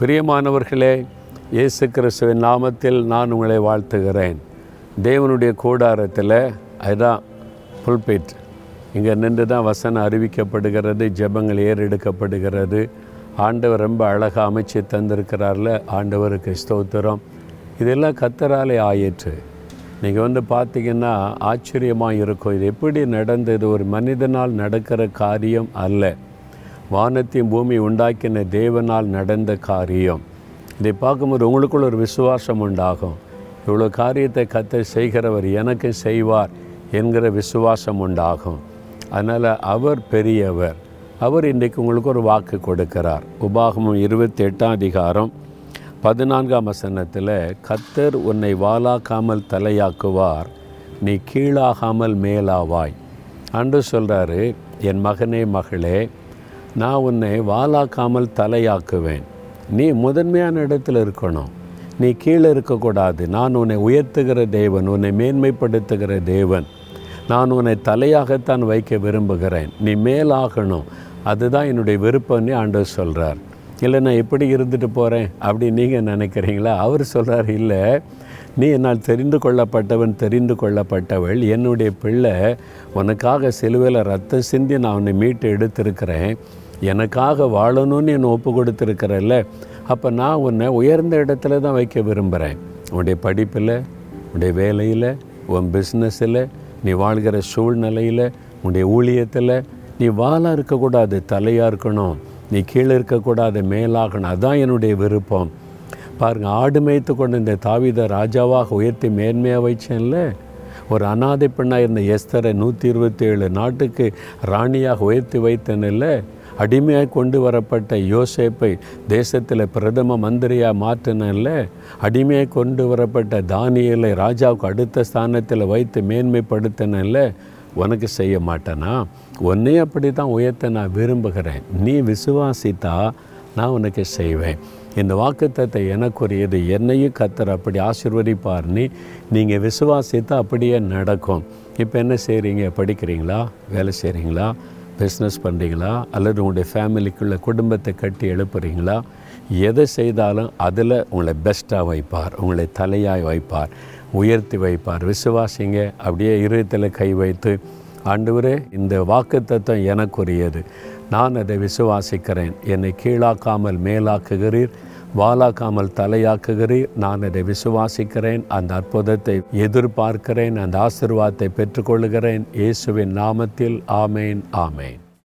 பிரியமானவர்களே இயேசு கிறிஸ்துவின் நாமத்தில் நான் உங்களை வாழ்த்துகிறேன். தேவனுடைய கூடாரத்தில் அதுதான் புல்பேட். இங்கே நின்று தான் வசனம் அறிவிக்கப்படுகிறது ஜெபங்கள் ஏறெடுக்கப்படுகிறது. ஆண்டவர் ரொம்ப அழகாக அமைச்சு தந்திருக்கிறார்ல ஆண்டவருக்கு ஸ்தோத்திரம். இதெல்லாம் கத்தராலே ஆயிற்று. நீங்கள் வந்து பார்த்தீங்கன்னா ஆச்சரியமாக இருக்கும். இது எப்படி நடந்தது? ஒரு மனிதனால் நடக்கிற காரியம் அல்ல. வானத்தையும் பூமி உண்டாக்கின தேவனால் நடந்த காரியம். இதை பார்க்கும்போது உங்களுக்குள்ள ஒரு விசுவாசம் உண்டாகும். இவ்வளோ காரியத்தை கத்த செய்கிறவர் எனக்கு செய்வார் என்கிற விசுவாசம் உண்டாகும். அதனால் அவர் பெரியவர். அவர் இன்றைக்கு உங்களுக்கு ஒரு வாக்கு கொடுக்கிறார். உபாகமும் இருபத்தி எட்டாம் அதிகாரம் பதினான்காம் வசனத்தில் கத்தர் உன்னை வாலாக்காமல் தலையாக்குவார் நீ கீழாகாமல் மேலாவாய். அன்று சொல்கிறாரு என் மகனே மகளே நான் உன்னை வாலாக்காமல் தலையாக்குவேன். நீ முதன்மையான இடத்துல இருக்கணும். நீ கீழே இருக்கக்கூடாது. நான் உன்னை உயர்த்துகிற தேவன் உன்னை மேன்மைப்படுத்துகிற தேவன். நான் உன்னை தலையாகத்தான் வைக்க விரும்புகிறேன். நீ மேலாகணும். அதுதான் என்னுடைய விருப்பம்னு ஆண்டவர் சொல்கிறார் இல்லை நான் எப்படி இருந்துட்டு போகிறேன் அப்படி நீங்கள் நினைக்கிறீங்களா? அவர் சொல்கிறார் இல்லை நீ என்னால் தெரிந்து கொள்ளப்பட்டவன் தெரிந்து கொள்ளப்பட்டவள். என்னுடைய பிள்ளை உனக்காக சிலுவையில் ரத்தம் சிந்தி நான் உன்னை மீட்டு எடுத்திருக்கிறேன். எனக்காக வாழணும்னு என்னை ஒப்பு கொடுத்துருக்கிறல்ல. அப்போ நான் உன்னை உயர்ந்த இடத்துல தான் வைக்க விரும்புகிறேன் உன்னுடைய படிப்பில் உன்னுடைய வேலையில் உன் பிஸ்னஸில் நீ வாழ்கிற சூழ்நிலையில் உன்னுடைய ஊழியத்தில் நீ வாழாக இருக்கக்கூடாது தலையாக இருக்கணும். நீ கீழே இருக்கக்கூடாது மேலாகணும். அதுதான் என்னுடைய விருப்பம். பாருங்கள் ஆடு மேய்த்து கொண்டு இந்த தாவித ராஜாவாக உயர்த்தி மேன்மையாக வைச்சேன்ல? ஒரு அனாதை பெண்ணாக இருந்த எஸ்தரை நூற்றி இருபத்தி ஏழு நாட்டுக்கு ராணியாக உயர்த்தி வைத்தேனில்ல அடிமையாக கொண்டு வரப்பட்ட யோசேப்பை தேசத்தில் பிரதம மந்திரியாக மாற்றினல்ல அடிமையாக கொண்டு வரப்பட்ட தானியலை ராஜாவுக்கு அடுத்த ஸ்தானத்தில் வைத்து மேன்மைப்படுத்தினல்ல உனக்கு செய்ய மாட்டேனா? உன்னையும் அப்படி தான் உயர்த்த நான் விரும்புகிறேன். நீ விசுவாசித்தா நான் உனக்கு செய்வேன். இந்த வாக்குத்தத்தை எனக்குரியது. என்னையும் கத்தர் அப்படி ஆசிர்வதிப்பார்னு நீங்கள் விசுவாசித்து அப்படியே நடக்கும். இப்போ என்ன செய்கிறீங்க படிக்கிறீங்களா? வேலை செய்கிறீங்களா பிஸ்னஸ் பண்ணுறீங்களா அல்லது உங்களுடைய ஃபேமிலிக்குள்ளே குடும்பத்தை கட்டி எழுப்புறீங்களா? எதை செய்தாலும் அதில் உங்களை பெஸ்ட்டாக வைப்பார். உங்களை தலையாய் வைப்பார். உயர்த்தி வைப்பார். விசுவாசிங்க. அப்படியே இருதயத்தில் கை வைத்து ஆண்டவரே இந்த வாக்கு தத்துவம் எனக்குரியது. நான் அதை விசுவாசிக்கிறேன். என்னை கீழாக்காமல் மேலாக்குகிறீர். வாலாக்காமல் தலையாக்குகிறீர் நான் அதை விசுவாசிக்கிறேன் அந்த அற்புதத்தை எதிர்பார்க்கிறேன் அந்த ஆசிர்வாதத்தை பெற்றுக்கொள்கிறேன் இயேசுவின் நாமத்தில் ஆமேன் ஆமேன்.